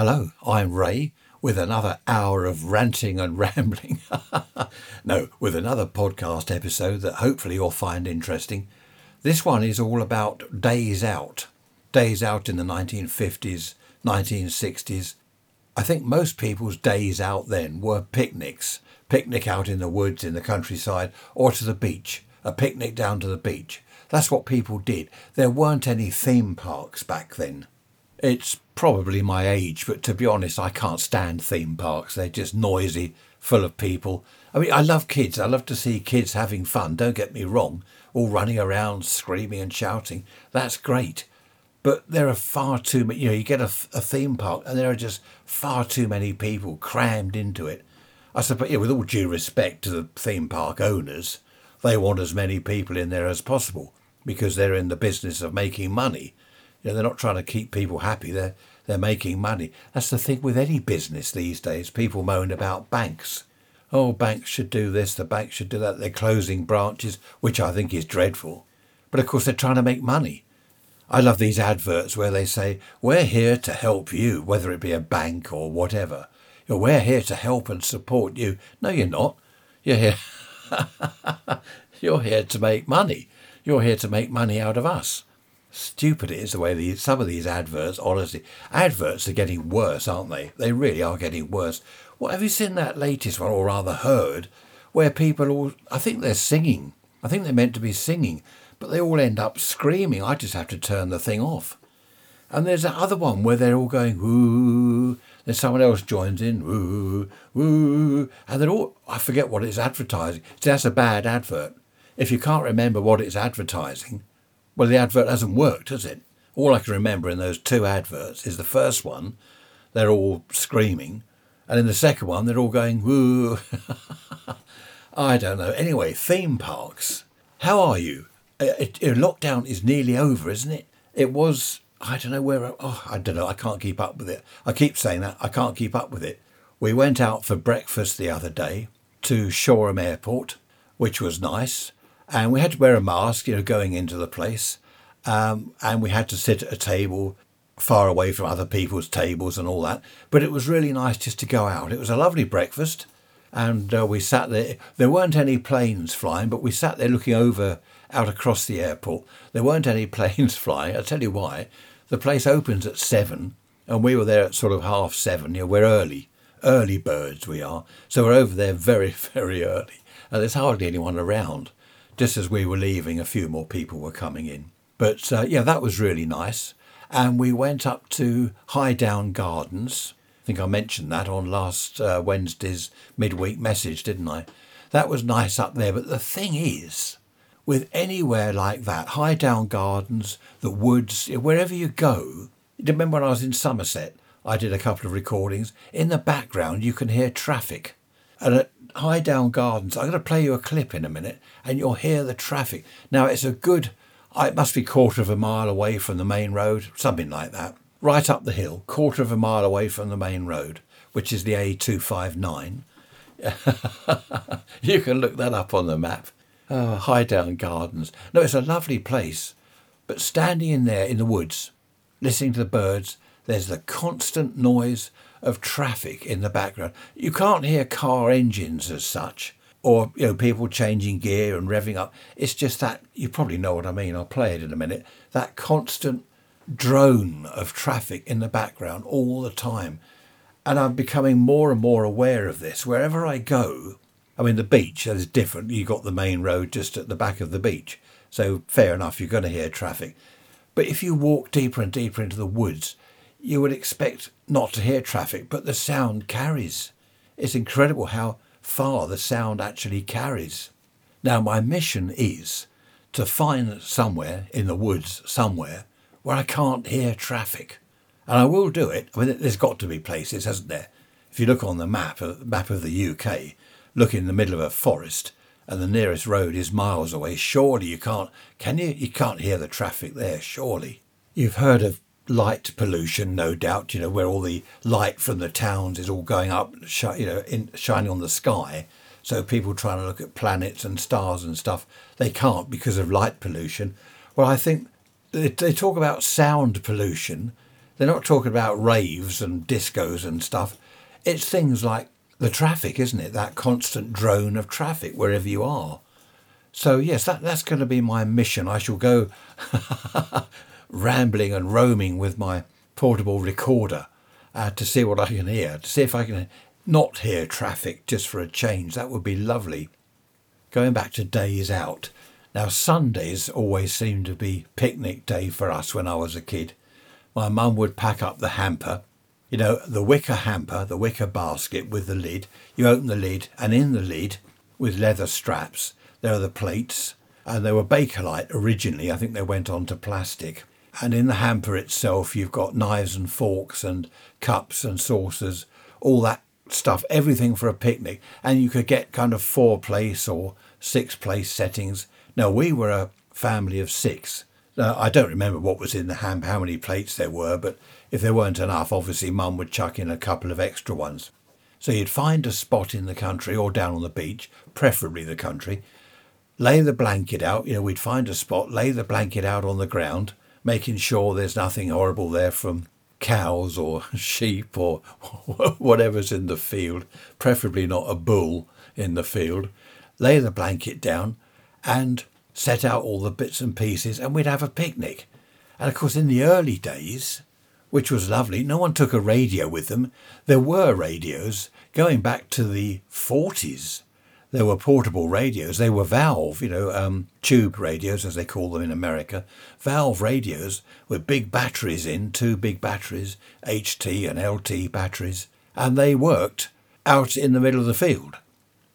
Hello, I'm Ray with another hour of ranting and rambling. no, with another podcast episode that hopefully you'll find interesting. This one is all about days out. Days out in the 1950s, 1960s. I think most people's days out then were picnics. Picnic out in the woods, in the countryside, or to the beach. A picnic down to the beach. That's what people did. There weren't any theme parks back then. It's probably my age, but to be honest, I can't stand theme parks. They're just noisy, full of people. I mean, I love kids. I love to see kids having fun. Don't get me wrong. All running around, screaming and shouting. That's great. But there are far too many, you know, you get a, a theme park and there are just far too many people crammed into it. I suppose, yeah, with all due respect to the theme park owners, they want as many people in there as possible because they're in the business of making money. Know, they're not trying to keep people happy. They're they're making money. That's the thing with any business these days. People moan about banks. Oh, banks should do this. The banks should do that. They're closing branches, which I think is dreadful. But of course, they're trying to make money. I love these adverts where they say, "We're here to help you," whether it be a bank or whatever. We're here to help and support you. No, you're not. You're here. you're here to make money. You're here to make money out of us stupid it is the way these some of these adverts honestly adverts are getting worse aren't they? They really are getting worse. What have you seen that latest one or rather heard where people all i think they're singing. I think they're meant to be singing but they all end up screaming. I just have to turn the thing off. And there's that other one where they're all going woo. Then someone else joins in woo woo. And they're all i forget what it's advertising. So that's a bad advert. If you can't remember what it's advertising well, the advert hasn't worked, has it? All I can remember in those two adverts is the first one, they're all screaming, and in the second one, they're all going, woo. I don't know. Anyway, theme parks. How are you? Uh, it, it, lockdown is nearly over, isn't it? It was, I don't know where, oh, I don't know. I can't keep up with it. I keep saying that. I can't keep up with it. We went out for breakfast the other day to Shoreham Airport, which was nice and we had to wear a mask, you know, going into the place, um, and we had to sit at a table far away from other people's tables and all that. But it was really nice just to go out. It was a lovely breakfast, and uh, we sat there. There weren't any planes flying, but we sat there looking over out across the airport. There weren't any planes flying. I'll tell you why. The place opens at seven, and we were there at sort of half seven. You know, we're early, early birds we are. So we're over there very, very early, and there's hardly anyone around just as we were leaving, a few more people were coming in. But uh, yeah, that was really nice. And we went up to Highdown Gardens. I think I mentioned that on last uh, Wednesday's midweek message, didn't I? That was nice up there. But the thing is, with anywhere like that, Highdown Gardens, the woods, wherever you go, remember when I was in Somerset, I did a couple of recordings. In the background, you can hear traffic. And at Highdown Gardens. I'm going to play you a clip in a minute and you'll hear the traffic. Now, it's a good, uh, it must be quarter of a mile away from the main road, something like that. Right up the hill, quarter of a mile away from the main road, which is the A259. you can look that up on the map. Ah, oh, Highdown Gardens. No, it's a lovely place. But standing in there in the woods, listening to the birds, there's the constant noise of traffic in the background. You can't hear car engines as such, or you know people changing gear and revving up. It's just that you probably know what I mean. I'll play it in a minute. That constant drone of traffic in the background all the time, and I'm becoming more and more aware of this wherever I go. I mean, the beach is different. You've got the main road just at the back of the beach, so fair enough. You're going to hear traffic, but if you walk deeper and deeper into the woods you would expect not to hear traffic, but the sound carries. It's incredible how far the sound actually carries. Now, my mission is to find somewhere in the woods, somewhere, where I can't hear traffic. And I will do it. I mean, there's got to be places, hasn't there? If you look on the map, uh, map of the UK, look in the middle of a forest, and the nearest road is miles away. Surely you can't, can you? You can't hear the traffic there, surely. You've heard of light pollution, no doubt, you know, where all the light from the towns is all going up, you know, in, shining on the sky. So people trying to look at planets and stars and stuff, they can't because of light pollution. Well, I think they talk about sound pollution. They're not talking about raves and discos and stuff. It's things like the traffic, isn't it? That constant drone of traffic wherever you are. So, yes, that, that's going to be my mission. I shall go rambling and roaming with my portable recorder uh, to see what I can hear, to see if I can not hear traffic just for a change. That would be lovely. Going back to days out. Now, Sundays always seemed to be picnic day for us when I was a kid. My mum would pack up the hamper, you know, the wicker hamper, the wicker basket with the lid. You open the lid, and in the lid, with leather straps, there are the plates, and they were Bakelite originally. I think they went on to plastic. And in the hamper itself, you've got knives and forks and cups and saucers, all that stuff, everything for a picnic. And you could get kind of four place or six place settings. Now, we were a family of six. I don't remember what was in the hamper, how many plates there were, but if there weren't enough, obviously mum would chuck in a couple of extra ones. So you'd find a spot in the country or down on the beach, preferably the country, lay the blanket out. You know, we'd find a spot, lay the blanket out on the ground, making sure there's nothing horrible there from cows or sheep or whatever's in the field, preferably not a bull in the field. Lay the blanket down and set out all the bits and pieces, and we'd have a picnic. And of course, in the early days, which was lovely, no one took a radio with them. There were radios going back to the 40s there were portable radios. They were valve, you know, um, tube radios, as they call them in America. Valve radios with big batteries in, two big batteries, HT and LT batteries, and they worked out in the middle of the field.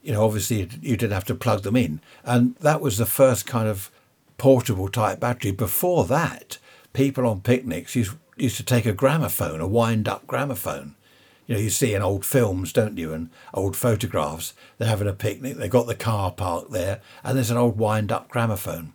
You know, obviously you didn't have to plug them in. And that was the first kind of portable type battery. Before that, people on picnics used, used to take a gramophone, a wind up gramophone you know, you see in old films, don't you, and old photographs, they're having a picnic, they've got the car parked there, and there's an old wind up gramophone.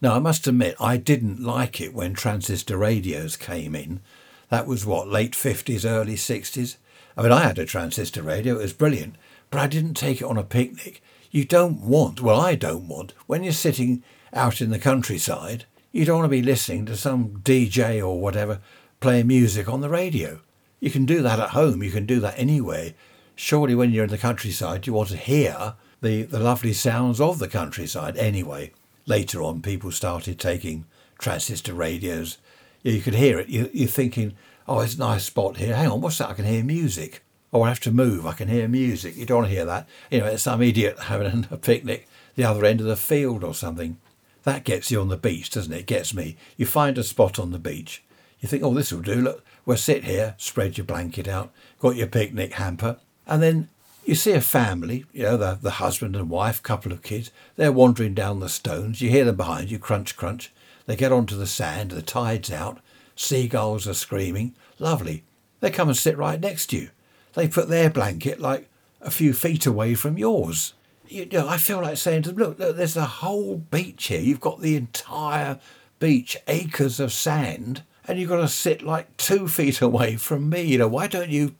Now, I must admit, I didn't like it when transistor radios came in. That was what, late 50s, early 60s? I mean, I had a transistor radio, it was brilliant, but I didn't take it on a picnic. You don't want, well, I don't want, when you're sitting out in the countryside, you don't want to be listening to some DJ or whatever playing music on the radio. You can do that at home, you can do that anywhere. Surely, when you're in the countryside, you want to hear the, the lovely sounds of the countryside anyway. Later on, people started taking transistor radios. You could hear it. You, you're thinking, oh, it's a nice spot here. Hang on, what's that? I can hear music. Oh, I have to move. I can hear music. You don't want to hear that. You know, it's some idiot having a picnic the other end of the field or something. That gets you on the beach, doesn't it gets me. You find a spot on the beach. You think, oh, this will do. Look, well, sit here, spread your blanket out, got your picnic hamper, and then you see a family, you know, the, the husband and wife, couple of kids, they're wandering down the stones. You hear them behind you, crunch, crunch. They get onto the sand, the tide's out, seagulls are screaming. Lovely. They come and sit right next to you. They put their blanket like a few feet away from yours. You know, I feel like saying to them, look, look, there's a whole beach here. You've got the entire beach, acres of sand, and you've got to sit like two feet away from me. You know, why don't you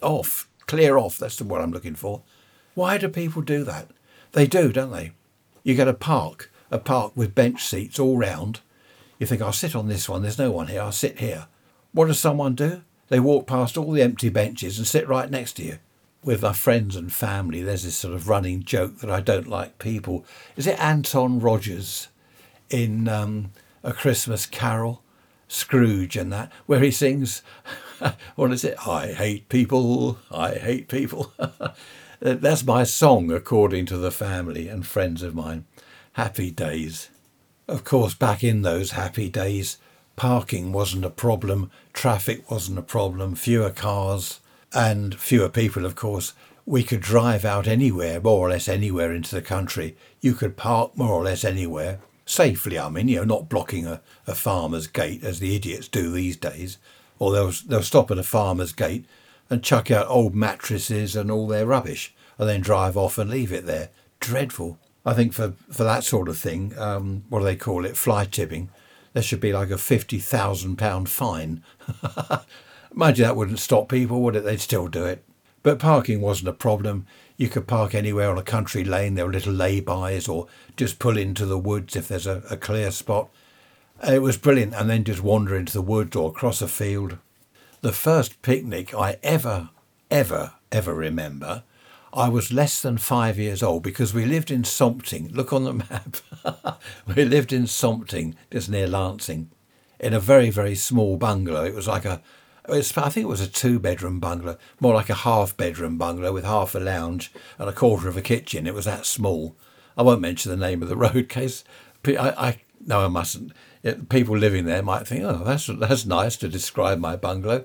off, clear off? That's word I'm looking for. Why do people do that? They do, don't they? You get a park, a park with bench seats all round. You think, I'll sit on this one, there's no one here, I'll sit here. What does someone do? They walk past all the empty benches and sit right next to you. With my friends and family, there's this sort of running joke that I don't like people. Is it Anton Rodgers in um, A Christmas Carol? Scrooge and that, where he sings, what is it? I hate people, I hate people. Uh, that's my song, according to the family and friends of mine. Happy days. Of course, back in those happy days, parking wasn't a problem, traffic wasn't a problem, fewer cars, and fewer people, of course. We could drive out anywhere, more or less anywhere into the country. You could park more or less anywhere safely, I mean, you know, not blocking a, a farmer's gate as the idiots do these days. Or they'll, they'll stop at a farmer's gate and chuck out old mattresses and all their rubbish and then drive off and leave it there. Dreadful. I think for, for that sort of thing, um, what do they call it? Fly tipping. There should be like a £50,000 fine. Mind you, that wouldn't stop people, would it? They'd still do it. But parking wasn't a problem. You could park anywhere on a country lane. There were little lay-bys or just pull into the woods if there's a, a clear spot. It was brilliant. And then just wander into the woods or across a field. The first picnic I ever, ever, ever remember, I was less than five years old because we lived in Sompting. Look on the map. we lived in Sompting, just near Lancing, in a very, very small bungalow. It was like a, I think it was a two bedroom bungalow, more like a half bedroom bungalow with half a lounge and a quarter of a kitchen. It was that small. I won't mention the name of the road case. I, I no, I mustn't. It, people living there might think, oh, that's that's nice to describe my bungalow.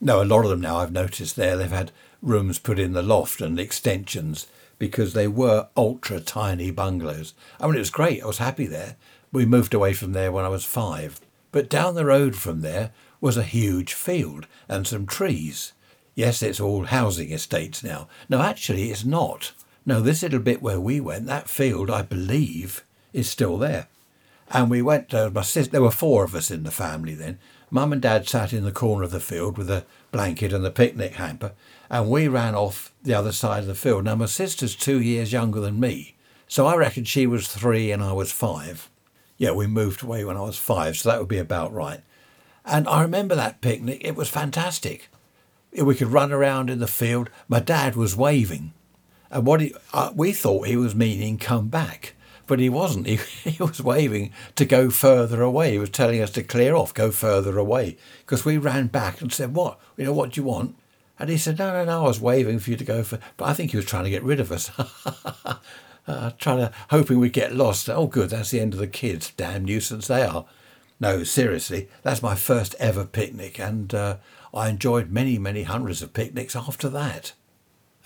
No, a lot of them now I've noticed there they've had rooms put in the loft and extensions because they were ultra tiny bungalows. I mean, it was great. I was happy there. We moved away from there when I was five. But down the road from there was a huge field and some trees. Yes, it's all housing estates now. No, actually, it's not. No, this little bit where we went, that field, I believe, is still there. And we went, uh, my sister, there were four of us in the family then. Mum and Dad sat in the corner of the field with a blanket and the picnic hamper, and we ran off the other side of the field. Now, my sister's two years younger than me, so I reckon she was three and I was five. Yeah, we moved away when I was five, so that would be about right. And I remember that picnic, it was fantastic. We could run around in the field. My dad was waving, and what he, uh, we thought he was meaning come back but he wasn't. He, he was waving to go further away. He was telling us to clear off, go further away. Because we ran back and said, What? You know, what do you want? And he said, No, no, no, I was waving for you to go for. But I think he was trying to get rid of us. uh, trying to, hoping we'd get lost. Oh, good, that's the end of the kids. Damn nuisance they are. No, seriously, that's my first ever picnic, and uh, I enjoyed many, many hundreds of picnics after that.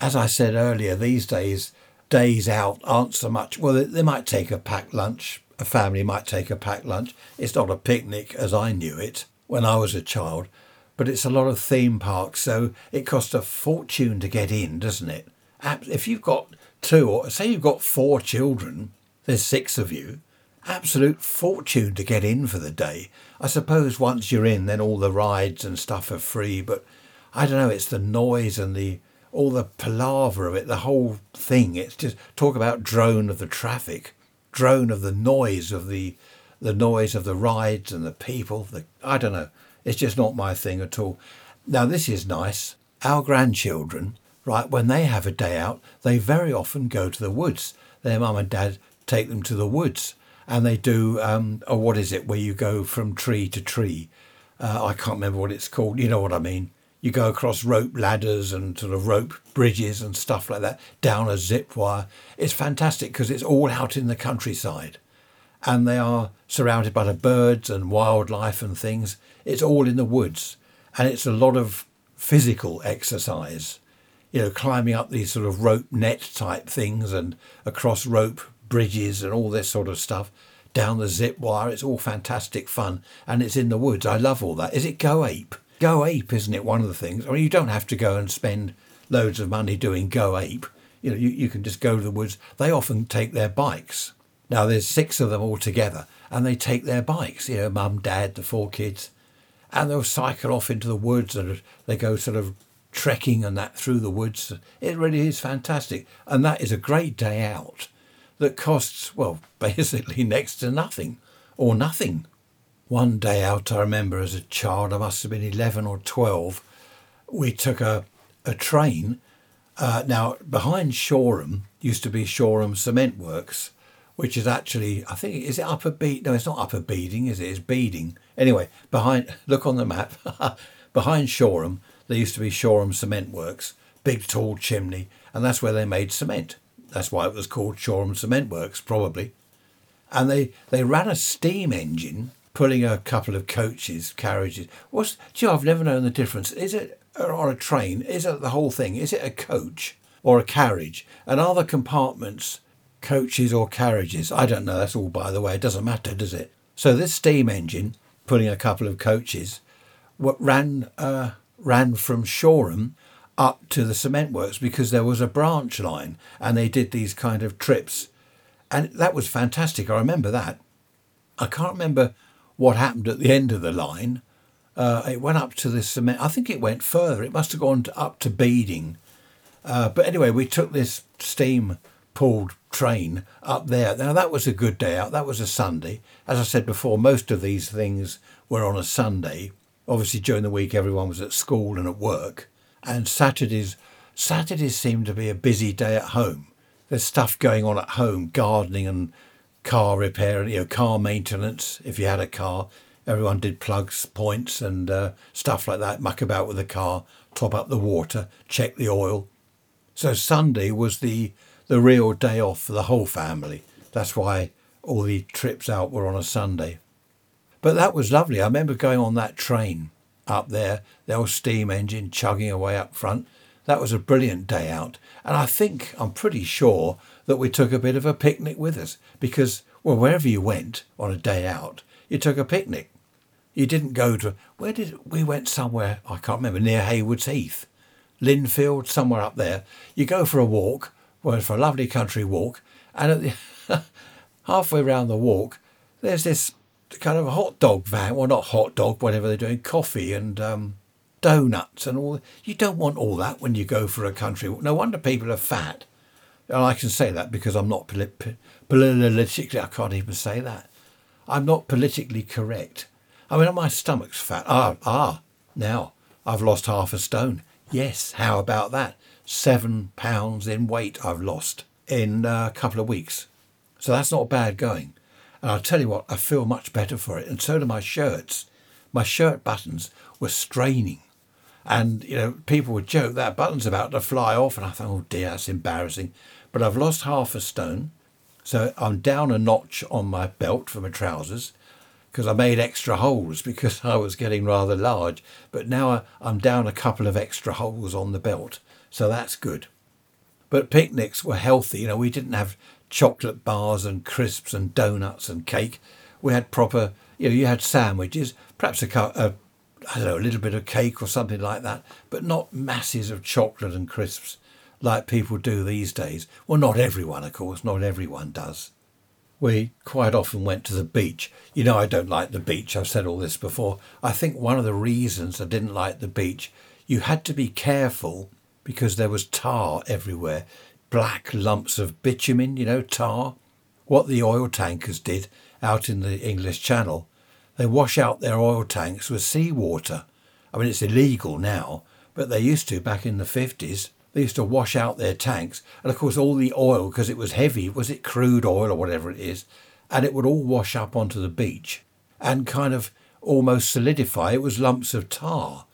As I said earlier, these days days out aren't so much. Well, they, they might take a packed lunch. A family might take a packed lunch. It's not a picnic as I knew it when I was a child, but it's a lot of theme parks. So it costs a fortune to get in, doesn't it? If you've got two, or say you've got four children, there's six of you, absolute fortune to get in for the day. I suppose once you're in, then all the rides and stuff are free, but I don't know, it's the noise and the all the palaver of it, the whole thing. It's just talk about drone of the traffic, drone of the noise of the the noise of the rides and the people. The, I don't know. It's just not my thing at all. Now this is nice. Our grandchildren, right, when they have a day out, they very often go to the woods. Their mum and dad take them to the woods, and they do. Um, or what is it where you go from tree to tree? Uh, I can't remember what it's called. You know what I mean you go across rope ladders and sort of rope bridges and stuff like that down a zip wire. It's fantastic because it's all out in the countryside and they are surrounded by the birds and wildlife and things. It's all in the woods and it's a lot of physical exercise. You know, climbing up these sort of rope net type things and across rope bridges and all this sort of stuff down the zip wire. It's all fantastic fun and it's in the woods. I love all that. Is it Go Ape? Go Ape, isn't it? One of the things. I mean, you don't have to go and spend loads of money doing Go Ape. You know, you, you can just go to the woods. They often take their bikes. Now, there's six of them all together, and they take their bikes, you know, mum, dad, the four kids, and they'll cycle off into the woods and they go sort of trekking and that through the woods. It really is fantastic. And that is a great day out that costs, well, basically next to nothing or nothing one day out, I remember as a child, I must have been 11 or 12, we took a, a train. Uh, now, behind Shoreham used to be Shoreham Cement Works, which is actually, I think, is it Upper Beed? No, it's not Upper Beeding, is it? It's Beeding. Anyway, behind, look on the map, behind Shoreham, there used to be Shoreham Cement Works, big tall chimney, and that's where they made cement. That's why it was called Shoreham Cement Works, probably. And they, they ran a steam engine pulling a couple of coaches, carriages. What's, gee, I've never known the difference. Is it on a train? Is it the whole thing? Is it a coach or a carriage? And are the compartments coaches or carriages? I don't know. That's all by the way. It doesn't matter, does it? So this steam engine pulling a couple of coaches what ran uh, ran from Shoreham up to the cement works because there was a branch line and they did these kind of trips and that was fantastic. I remember that. I can't remember what happened at the end of the line. Uh, it went up to the cement. I think it went further. It must have gone to, up to Beeding. Uh, but anyway, we took this steam pulled train up there. Now that was a good day out. That was a Sunday. As I said before, most of these things were on a Sunday. Obviously, during the week, everyone was at school and at work. And Saturdays, Saturdays seemed to be a busy day at home. There's stuff going on at home, gardening and car repair, you know, car maintenance. If you had a car, everyone did plugs, points, and uh, stuff like that. Muck about with the car, top up the water, check the oil. So Sunday was the the real day off for the whole family. That's why all the trips out were on a Sunday. But that was lovely. I remember going on that train up there, the old steam engine chugging away up front. That was a brilliant day out. And I think, I'm pretty sure, that we took a bit of a picnic with us because, well, wherever you went on a day out, you took a picnic. You didn't go to, where did, we went somewhere, I can't remember, near Haywards Heath, Lindfield, somewhere up there. You go for a walk, well, for a lovely country walk, and at the, halfway round the walk, there's this kind of a hot dog van. Well, not hot dog, whatever they're doing, coffee and um, donuts and all. You don't want all that when you go for a country. No wonder people are fat. And I can say that because I'm not politically, I can't even say that. I'm not politically correct. I mean, my stomach's fat. Ah, ah, now I've lost half a stone. Yes, how about that? Seven pounds in weight I've lost in a couple of weeks. So that's not bad going. And I'll tell you what, I feel much better for it. And so do my shirts. My shirt buttons were straining. And, you know, people would joke that button's about to fly off. And I thought, oh dear, that's embarrassing. But I've lost half a stone. So I'm down a notch on my belt for my trousers because I made extra holes because I was getting rather large. But now I'm down a couple of extra holes on the belt. So that's good. But picnics were healthy. You know, we didn't have chocolate bars and crisps and donuts and cake. We had proper, you know, you had sandwiches, perhaps a, a I don't know, a little bit of cake or something like that, but not masses of chocolate and crisps like people do these days. Well, not everyone, of course, not everyone does. We quite often went to the beach. You know, I don't like the beach. I've said all this before. I think one of the reasons I didn't like the beach, you had to be careful because there was tar everywhere black lumps of bitumen, you know, tar. What the oil tankers did out in the English Channel, they wash out their oil tanks with seawater. I mean, it's illegal now, but they used to back in the 50s. They used to wash out their tanks. And of course, all the oil, because it was heavy, was it crude oil or whatever it is, and it would all wash up onto the beach and kind of almost solidify. It was lumps of tar.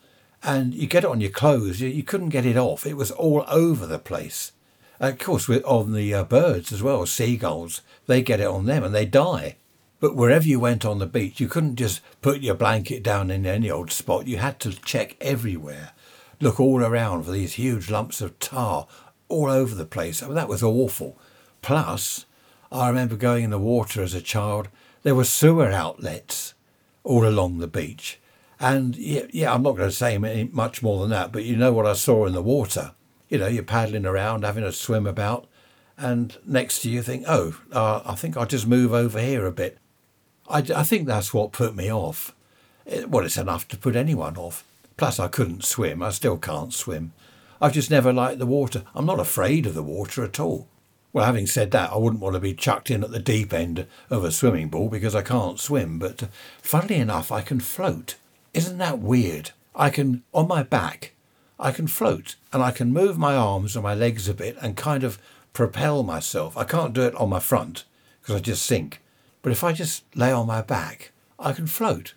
And you get it on your clothes, you, you couldn't get it off. It was all over the place. Of course, with on the uh, birds as well, seagulls, they get it on them and they die. But wherever you went on the beach, you couldn't just put your blanket down in any old spot. You had to check everywhere, look all around for these huge lumps of tar all over the place. I mean, that was awful. Plus, I remember going in the water as a child, there were sewer outlets all along the beach. And yeah, yeah I'm not going to say much more than that, but you know what I saw in the water you know, you're paddling around, having a swim about, and next to you think, oh, uh, I think I'll just move over here a bit. I, I think that's what put me off. It, well, it's enough to put anyone off. Plus, I couldn't swim. I still can't swim. I've just never liked the water. I'm not afraid of the water at all. Well, having said that, I wouldn't want to be chucked in at the deep end of a swimming pool because I can't swim. But uh, funnily enough, I can float. Isn't that weird? I can, on my back, I can float and I can move my arms and my legs a bit and kind of propel myself. I can't do it on my front because I just sink. But if I just lay on my back, I can float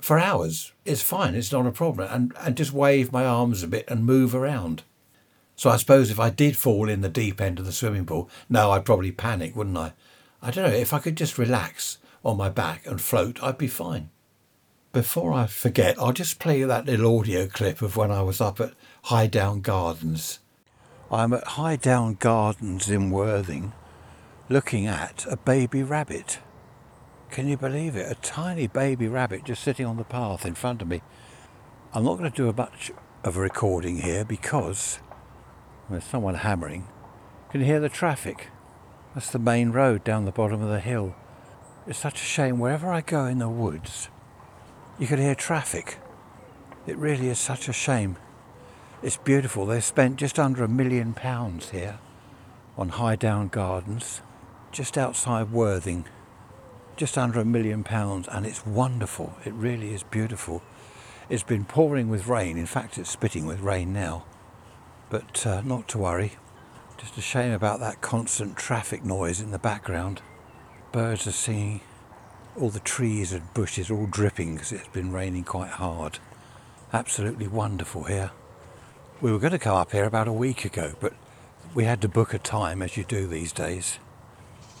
for hours. It's fine, it's not a problem. And, and just wave my arms a bit and move around. So I suppose if I did fall in the deep end of the swimming pool, no, I'd probably panic, wouldn't I? I don't know, if I could just relax on my back and float, I'd be fine. Before I forget, I'll just play you that little audio clip of when I was up at Highdown Gardens. I'm at Highdown Gardens in Worthing looking at a baby rabbit. Can you believe it? A tiny baby rabbit just sitting on the path in front of me. I'm not going to do much of a recording here because there's someone hammering. Can you hear the traffic? That's the main road down the bottom of the hill. It's such a shame wherever I go in the woods you could hear traffic. It really is such a shame. It's beautiful. They've spent just under a million pounds here on Highdown Gardens, just outside Worthing. Just under a million pounds, and it's wonderful. It really is beautiful. It's been pouring with rain. In fact, it's spitting with rain now. But uh, not to worry. Just a shame about that constant traffic noise in the background. Birds are singing. All the trees and bushes all dripping because it's been raining quite hard. Absolutely wonderful here. We were going to come up here about a week ago, but we had to book a time as you do these days.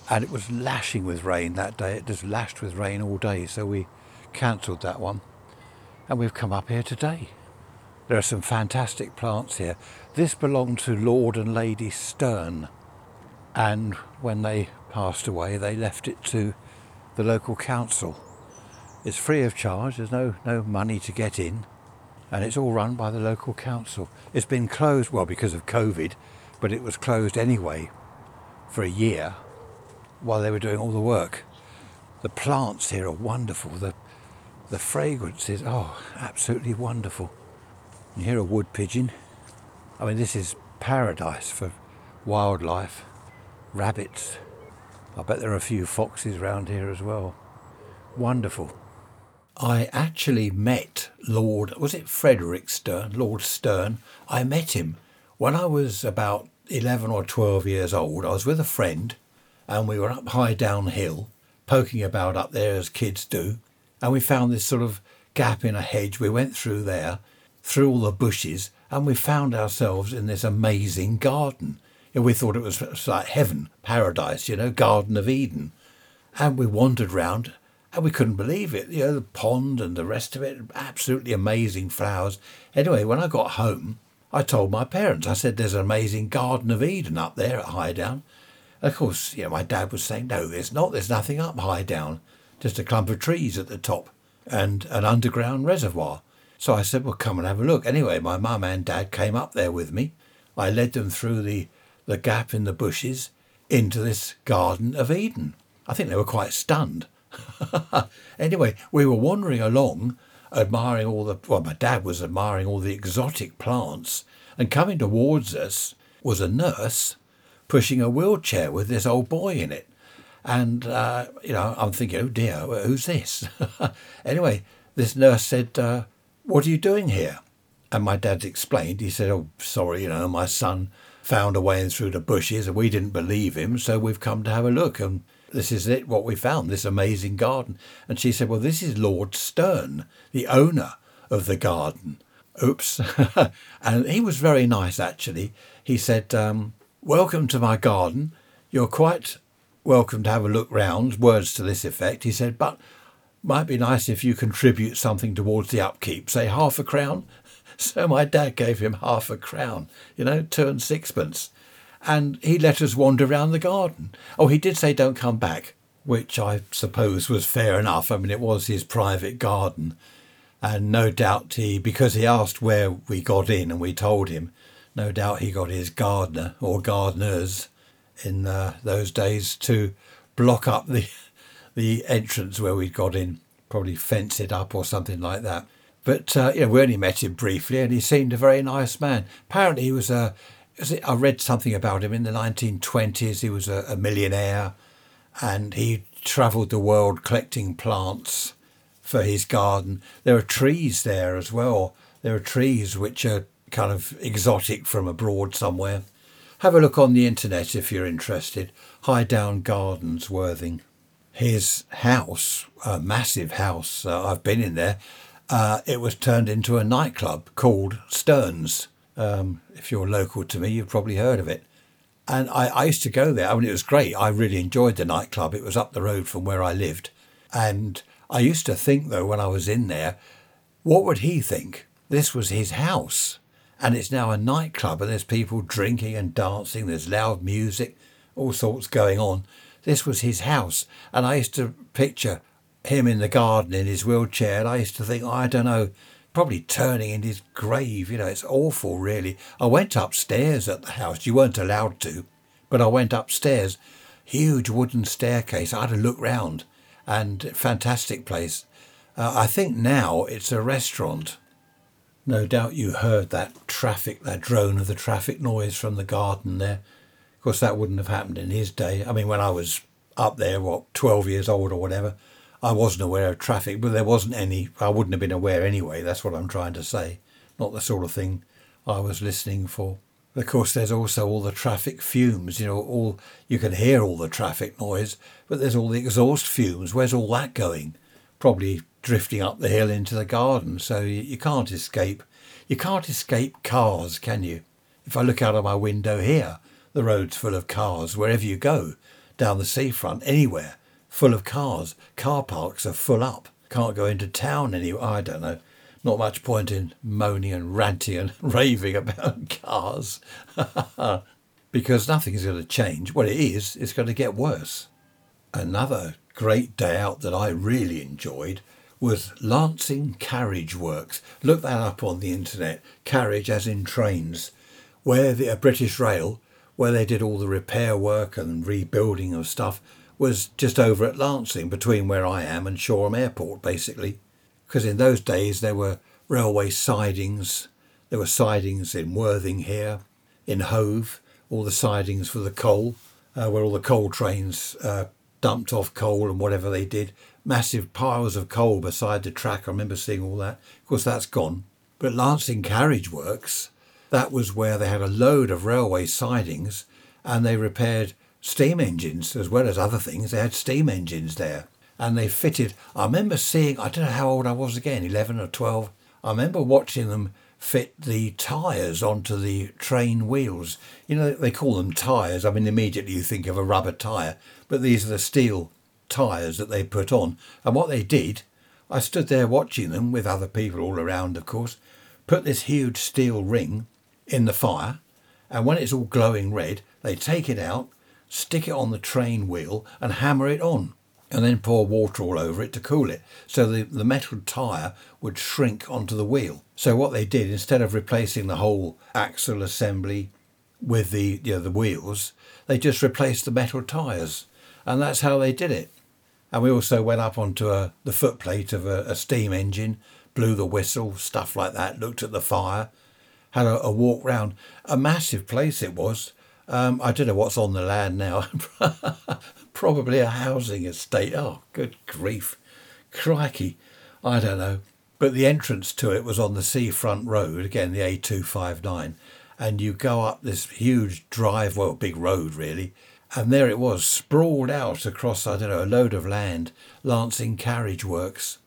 And it was lashing with rain that day. It just lashed with rain all day, so we cancelled that one. And we've come up here today. There are some fantastic plants here. This belonged to Lord and Lady Stern, and when they passed away, they left it to the local council. It's free of charge, there's no, no money to get in, and it's all run by the local council. It's been closed, well, because of COVID, but it was closed anyway for a year while they were doing all the work. The plants here are wonderful. The, the fragrance is, oh, absolutely wonderful. You hear a wood pigeon. I mean, this is paradise for wildlife. Rabbits. I bet there are a few foxes around here as well. Wonderful. I actually met Lord, was it Frederick Stern? Lord Stern. I met him when I was about 11 or 12 years old. I was with a friend and we were up Highdown Hill, poking about up there as kids do. And we found this sort of gap in a hedge. We went through there through all the bushes and we found ourselves in this amazing garden. We thought it was like heaven, paradise, you know, Garden of Eden. And we wandered round and we couldn't believe it. You know, the pond and the rest of it, absolutely amazing flowers. Anyway, when I got home, I told my parents, I said, there's an amazing Garden of Eden up there at Highdown. Of course, you know, my dad was saying, no, there's not. There's nothing up Highdown. Just a clump of trees at the top and an underground reservoir. So I said, well, come and have a look. Anyway, my mum and dad came up there with me. I led them through the, the gap in the bushes into this Garden of Eden. I think they were quite stunned. anyway, we were wandering along, admiring all the, well, my dad was admiring all the exotic plants, and coming towards us was a nurse pushing a wheelchair with this old boy in it. And, uh, you know, I'm thinking, oh dear, who's this? anyway, this nurse said, uh, what are you doing here? And my dad explained. He said, Oh, sorry, you know, my son found a way in through the bushes and we didn't believe him, so we've come to have a look. And this is it, what we found, this amazing garden. And she said, Well, this is Lord Stern, the owner of the garden. Oops. and he was very nice, actually. He said, um, Welcome to my garden. You're quite welcome to have a look round, words to this effect. He said, But might be nice if you contribute something towards the upkeep, say half a crown. So my dad gave him half a crown, you know, two and sixpence. And he let us wander round the garden. Oh, he did say don't come back, which I suppose was fair enough. I mean, it was his private garden. And no doubt he, because he asked where we got in and we told him, no doubt he got his gardener or gardeners in uh, those days to block up the the entrance where we'd got in, probably fence it up or something like that. But uh, you know, we only met him briefly, and he seemed a very nice man. Apparently, he was a. I read something about him in the 1920s. He was a, a millionaire, and he travelled the world collecting plants for his garden. There are trees there as well. There are trees which are kind of exotic from abroad somewhere. Have a look on the internet if you're interested. Highdown Gardens, Worthing his house, a massive house, uh, I've been in there, uh, it was turned into a nightclub called Stern's. Um, if you're local to me, you've probably heard of it. And I, I used to go there. I mean, it was great. I really enjoyed the nightclub. It was up the road from where I lived. And I used to think, though, when I was in there, what would he think? This was his house. And it's now a nightclub, and there's people drinking and dancing, there's loud music, all sorts going on. This was his house. And I used to picture him in the garden in his wheelchair. I used to think, oh, I don't know, probably turning in his grave. You know, it's awful, really. I went upstairs at the house. You weren't allowed to, but I went upstairs. Huge wooden staircase. I had to look round and fantastic place. Uh, I think now it's a restaurant. No doubt you heard that traffic, that drone of the traffic noise from the garden there Of course, that wouldn't have happened in his day. I mean, when I was up there, what, 12 years old or whatever, I wasn't aware of traffic, but there wasn't any. I wouldn't have been aware anyway. That's what I'm trying to say. Not the sort of thing I was listening for. Of course, there's also all the traffic fumes. You know, all you can hear all the traffic noise, but there's all the exhaust fumes. Where's all that going? Probably drifting up the hill into the garden. So you, you can't escape. You can't escape cars, can you? If I look out of my window here, the road's full of cars. Wherever you go, down the seafront, anywhere, full of cars. Car parks are full up. Can't go into town anywhere. I don't know. Not much point in moaning and ranting and raving about cars. because nothing is going to change. Well, it is. It's going to get worse. Another great day out that I really enjoyed was Lancing Carriage Works. Look that up on the internet. Carriage as in trains. Where the British Rail, where they did all the repair work and rebuilding of stuff, was just over at Lancing, between where I am and Shoreham Airport, basically. Because in those days there were railway sidings. There were sidings in Worthing here, in Hove, all the sidings for the coal, uh, where all the coal trains uh, dumped off coal and whatever they did. Massive piles of coal beside the track. I remember seeing all that. Of course, that's gone. But Lancing Carriage Works, that was where they had a load of railway sidings and they repaired steam engines as well as other things. They had steam engines there and they fitted. I remember seeing, I don't know how old I was again, 11 or 12. I remember watching them fit the tyres onto the train wheels. You know, they call them tyres. I mean, immediately you think of a rubber tyre, but these are the steel tyres that they put on. And what they did, I stood there watching them with other people all around, of course, put this huge steel ring in the fire, and when it's all glowing red, they take it out, stick it on the train wheel, and hammer it on, and then pour water all over it to cool it. So the, the metal tyre would shrink onto the wheel. So what they did, instead of replacing the whole axle assembly with the you know, the wheels, they just replaced the metal tyres, and that's how they did it. And we also went up onto a, the footplate of a, a steam engine, blew the whistle, stuff like that, looked at the fire, had a, a walk round. A massive place it was. Um, I don't know what's on the land now. Probably a housing estate. Oh, good grief. Crikey. I don't know. But the entrance to it was on the seafront road, again, the A259. And you go up this huge drive, well, big road really. And there it was, sprawled out across, I don't know, a load of land, Lancing Carriage Works.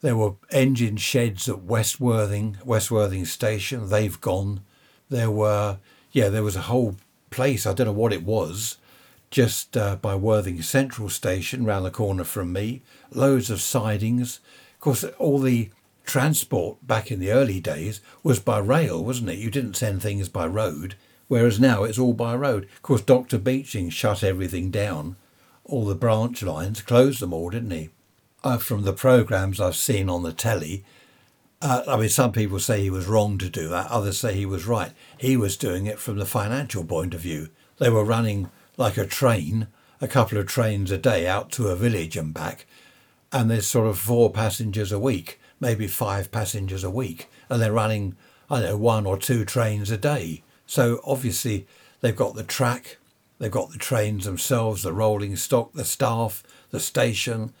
There were engine sheds at West Worthing, West Worthing Station. They've gone. There were, yeah, there was a whole place. I don't know what it was, just uh, by Worthing Central Station, round the corner from me. Loads of sidings. Of course, all the transport back in the early days was by rail, wasn't it? You didn't send things by road, whereas now it's all by road. Of course, Dr. Beeching shut everything down. All the branch lines, closed them all, didn't he? uh, from the programs I've seen on the telly, uh, I mean, some people say he was wrong to do that. Others say he was right. He was doing it from the financial point of view. They were running like a train, a couple of trains a day out to a village and back, and there's sort of four passengers a week, maybe five passengers a week, and they're running, I don't know, one or two trains a day. So obviously they've got the track, they've got the trains themselves, the rolling stock, the staff, the station,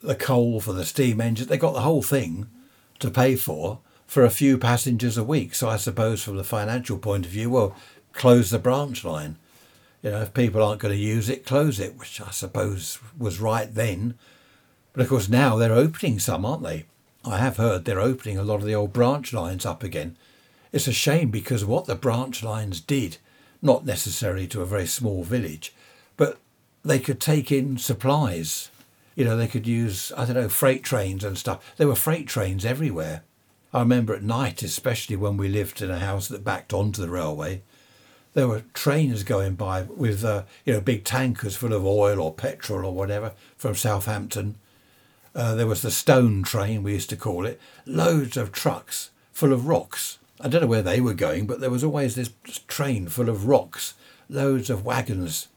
the coal for the steam engine. they've got the whole thing to pay for for a few passengers a week. So I suppose from the financial point of view, well, close the branch line. You know, if people aren't going to use it, close it, which I suppose was right then. But of course now they're opening some, aren't they? I have heard they're opening a lot of the old branch lines up again. It's a shame because what the branch lines did, not necessarily to a very small village, but they could take in supplies you know, they could use, I don't know, freight trains and stuff. There were freight trains everywhere. I remember at night, especially when we lived in a house that backed onto the railway, there were trains going by with, uh, you know, big tankers full of oil or petrol or whatever from Southampton. Uh, there was the stone train, we used to call it, loads of trucks full of rocks. I don't know where they were going, but there was always this train full of rocks, loads of wagons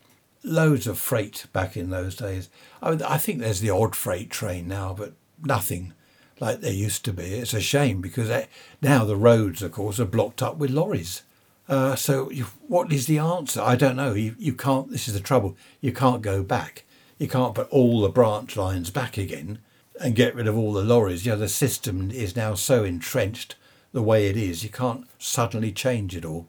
loads of freight back in those days. I, mean, I think there's the odd freight train now, but nothing like there used to be. It's a shame because now the roads, of course, are blocked up with lorries. Uh, so you, what is the answer? I don't know. You, you can't. This is the trouble. You can't go back. You can't put all the branch lines back again and get rid of all the lorries. You know, the system is now so entrenched the way it is, you can't suddenly change it all.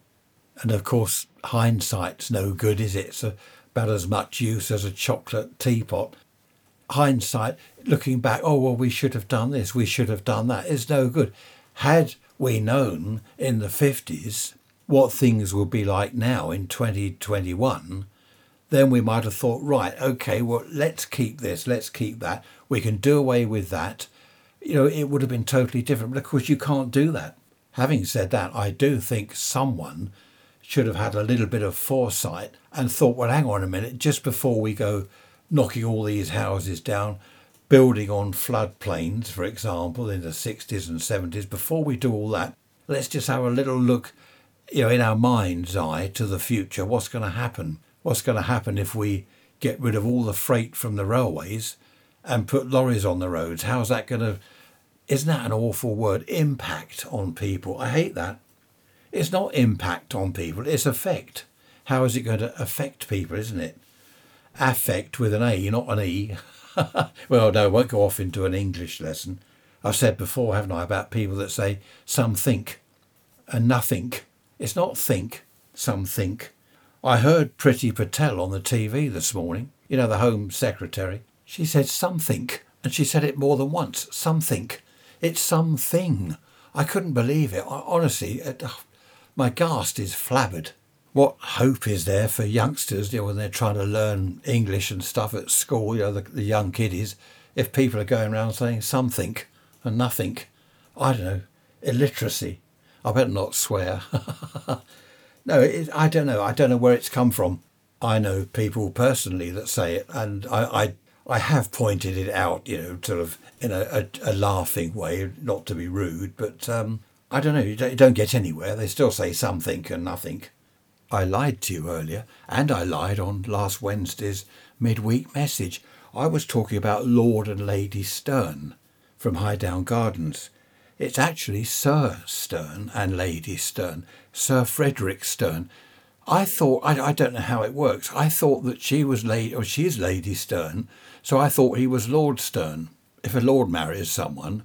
And of course, hindsight's no good, is it? It's about as much use as a chocolate teapot. Hindsight, looking back, oh, well, we should have done this, we should have done that, is no good. Had we known in the 50s what things will be like now in 2021, then we might have thought, right, okay, well, let's keep this, let's keep that. We can do away with that. You know, it would have been totally different. But of course, you can't do that. Having said that, I do think someone should have had a little bit of foresight and thought, well, hang on a minute, just before we go knocking all these houses down, building on floodplains, for example, in the 60s and 70s, before we do all that, let's just have a little look, you know, in our mind's eye to the future. What's going to happen? What's going to happen if we get rid of all the freight from the railways and put lorries on the roads? How's that going to, isn't that an awful word? Impact on people. I hate that. It's not impact on people, it's effect. How is it going to affect people, isn't it? Affect with an A, not an E. well, no, I won't go off into an English lesson. I've said before, haven't I, about people that say some think and nothing. It's not think, some think. I heard Priti Patel on the TV this morning, you know, the Home Secretary. She said something, and she said it more than once. Something. It's something. I couldn't believe it. I, honestly, it, my ghast is flabbered. What hope is there for youngsters you know, when they're trying to learn English and stuff at school, you know, the, the young kiddies, if people are going around saying something and nothing? I don't know, illiteracy. I better not swear. no, it, I don't know. I don't know where it's come from. I know people personally that say it, and I, I, I have pointed it out, you know, sort of in a, a, a laughing way, not to be rude, but um, I don't know, you don't, get anywhere. They still say something and nothing. I lied to you earlier, and I lied on last Wednesday's midweek message. I was talking about Lord and Lady Stern from Highdown Gardens. It's actually Sir Stern and Lady Stern, Sir Frederick Stern. I thought I, I don't know how it works. I thought that she was lady or she's Lady Stern, so I thought he was Lord Stern. If a lord marries someone,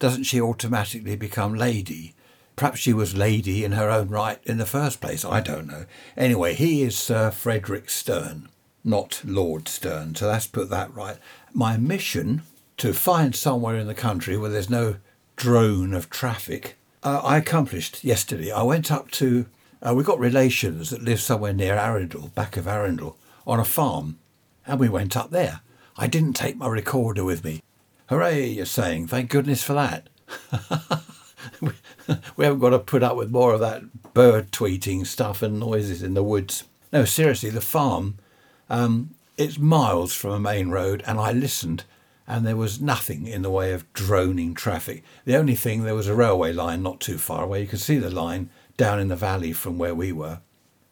doesn't she automatically become lady? Perhaps she was lady in her own right in the first place. I don't know. Anyway, he is Sir Frederick Stern, not Lord Stern. So let's put that right. My mission to find somewhere in the country where there's no drone of traffic, uh, I accomplished yesterday. I went up to, uh, we've got relations that live somewhere near Arundel, back of Arundel, on a farm, and we went up there. I didn't take my recorder with me. Hooray, you're saying. Thank goodness for that. we haven't got to put up with more of that bird tweeting stuff and noises in the woods. No, seriously, the farm, um, it's miles from a main road, and I listened, and there was nothing in the way of droning traffic. The only thing, there was a railway line not too far away. You could see the line down in the valley from where we were.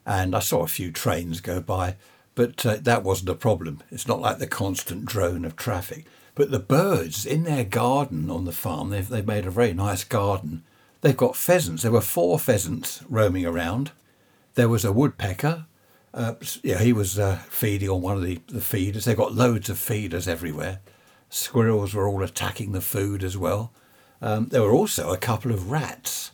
And I saw a few trains go by, but uh, that wasn't a problem. It's not like the constant drone of traffic. But the birds in their garden on the farm, they've, they've made a very nice garden. They've got pheasants. There were four pheasants roaming around. There was a woodpecker. Uh, yeah, he was uh, feeding on one of the, the feeders. They've got loads of feeders everywhere. Squirrels were all attacking the food as well. Um, there were also a couple of rats.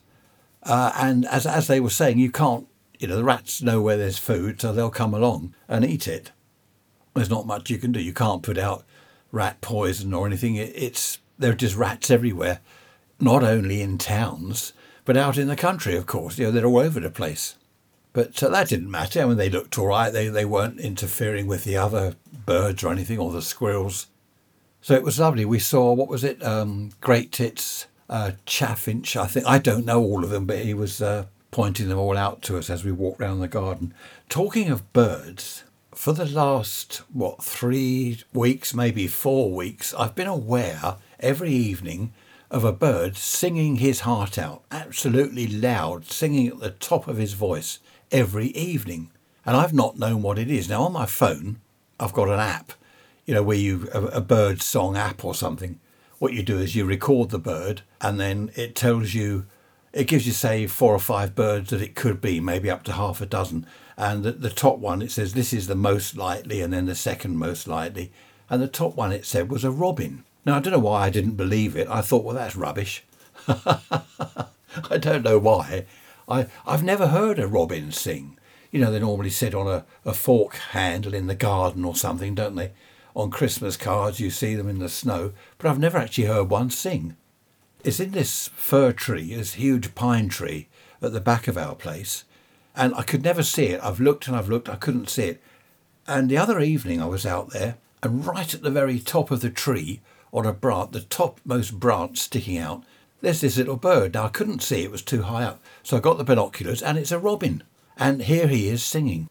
Uh, and as, as they were saying, you can't, you know, the rats know where there's food, so they'll come along and eat it. There's not much you can do. You can't put out rat poison or anything. It's there are just rats everywhere, not only in towns but out in the country. Of course, you know they're all over the place. But uh, that didn't matter. I mean, they looked all right. They they weren't interfering with the other birds or anything or the squirrels. So it was lovely. We saw what was it? Um, great tits, uh, chaffinch. I think I don't know all of them, but he was uh, pointing them all out to us as we walked round the garden. Talking of birds, for the last, what, three weeks, maybe four weeks, I've been aware every evening of a bird singing his heart out, absolutely loud, singing at the top of his voice every evening. And I've not known what it is. Now, on my phone, I've got an app, you know, where you, a, a bird song app or something. What you do is you record the bird and then it tells you, it gives you, say, four or five birds that it could be, maybe up to half a dozen and the, the top one it says this is the most likely and then the second most likely and the top one it said was a robin Now, I don't know why I didn't believe it. I thought, well, that's rubbish. I don't know why. I, I've never heard a robin sing. You know, they normally sit on a, a fork handle in the garden or something, don't they? On Christmas cards, you see them in the snow, but I've never actually heard one sing. It's in this fir tree, this huge pine tree at the back of our place, and I could never see it. I've looked and I've looked, I couldn't see it. And the other evening I was out there, and right at the very top of the tree, on a branch, the topmost branch sticking out, there's this little bird. Now I couldn't see, it was too high up. So I got the binoculars, and it's a robin. And here he is singing.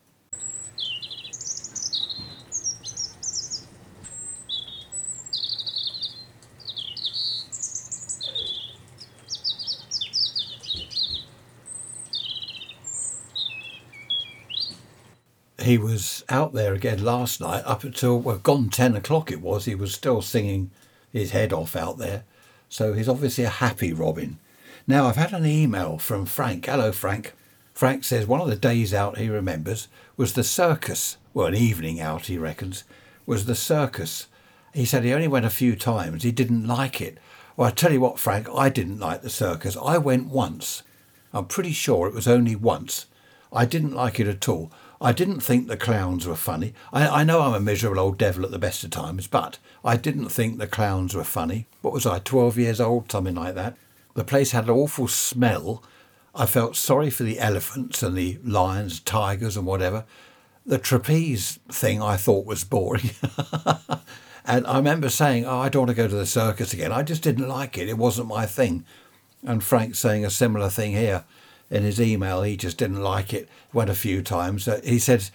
He was out there again last night up until well gone 10 o'clock it was he was still singing his head off out there. So he's obviously a happy robin. Now i've had an email from frank. Hello frank. Frank says one of the days out he remembers was the circus. Well an evening out he reckons was the circus. He said he only went a few times. He didn't like it. Well i tell you what frank i didn't like the circus. I went once. I'm pretty sure it was only once. I didn't like it at all I didn't think the clowns were funny. I, I know I'm a miserable old devil at the best of times, but I didn't think the clowns were funny. What was I, 12 years old, something like that? The place had an awful smell. I felt sorry for the elephants and the lions, tigers, and whatever. The trapeze thing I thought was boring. and I remember saying, Oh, I don't want to go to the circus again. I just didn't like it. It wasn't my thing. And Frank saying a similar thing here in his email. He just didn't like it. Went a few times. Uh, he said,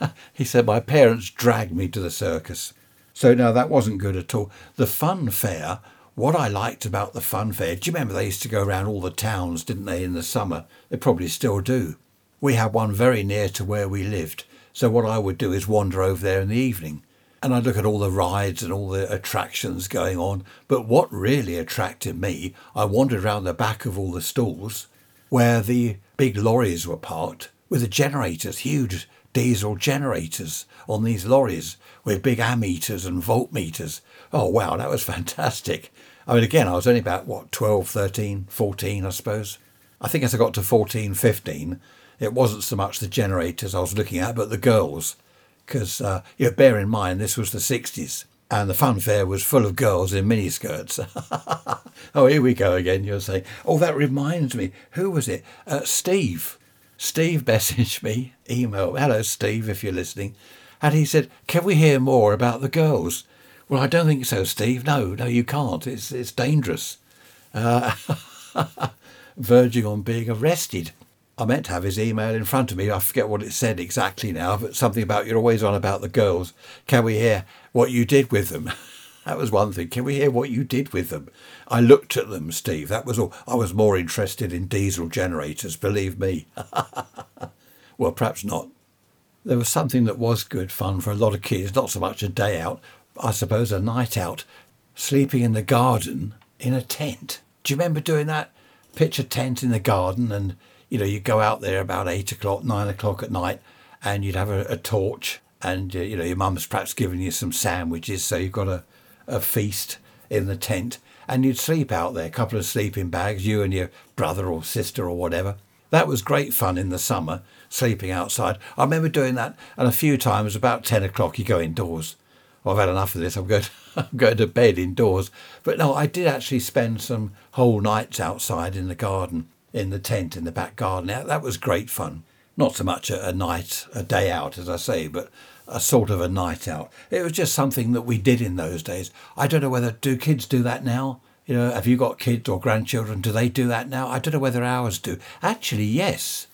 he said my parents dragged me to the circus. So no, that wasn't good at all. The fun fair. What I liked about the fun fair, do you remember they used to go around all the towns, didn't they, in the summer? They probably still do. We had one very near to where we lived. So what I would do is wander over there in the evening and I'd look at all the rides and all the attractions going on. But what really attracted me, I wandered around the back of all the stalls where the big lorries were parked with the generators, huge diesel generators on these lorries with big ammeters and voltmeters. Oh, wow, that was fantastic. I mean, again, I was only about, what, 12, 13, 14, I suppose. I think as I got to 14, 15, it wasn't so much the generators I was looking at, but the girls. Because, uh, you know, bear in mind, this was the 60s and the fun fair was full of girls in miniskirts. oh, here we go again. You're saying, oh, that reminds me. Who was it? Uh, Steve. Steve messaged me, email. Hello, Steve, if you're listening. And he said, can we hear more about the girls? Well, I don't think so, Steve. No, no, you can't. It's, it's dangerous. Uh, verging on being arrested. I meant to have his email in front of me. I forget what it said exactly now, but something about you're always on about the girls. Can we hear what you did with them? that was one thing. Can we hear what you did with them? I looked at them, Steve. That was all. I was more interested in diesel generators, believe me. well, perhaps not. There was something that was good fun for a lot of kids, not so much a day out, I suppose a night out, sleeping in the garden in a tent. Do you remember doing that? Pitch a tent in the garden and you know, you go out there about eight o'clock, nine o'clock at night, and you'd have a, a torch, and uh, you know your mum's perhaps giving you some sandwiches, so you've got a, a feast in the tent, and you'd sleep out there, a couple of sleeping bags, you and your brother or sister or whatever. That was great fun in the summer, sleeping outside. I remember doing that, and a few times about ten o'clock you go indoors. I've had enough of this. I'm going, to, I'm going to bed indoors. But no, I did actually spend some whole nights outside in the garden in the tent in the back garden. That was great fun. Not so much a, a night, a day out, as I say, but a sort of a night out. It was just something that we did in those days. I don't know whether do kids do that now. You know, have you got kids or grandchildren? Do they do that now? I don't know whether ours do. Actually, yes.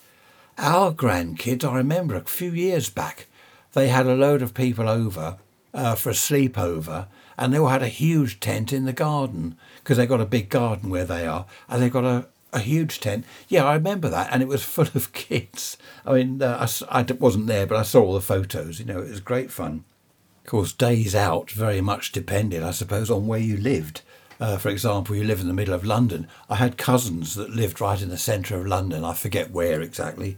Our grandkids, I remember a few years back, they had a load of people over uh, for a sleepover, and they all had a huge tent in the garden because they've got a big garden where they are, and they've got a, a huge tent. Yeah, I remember that, and it was full of kids. I mean, uh, I, I wasn't there, but I saw all the photos. You know, it was great fun. Of course, days out very much depended, I suppose, on where you lived. Uh, for example, you live in the middle of London. I had cousins that lived right in the centre of London. I forget where exactly,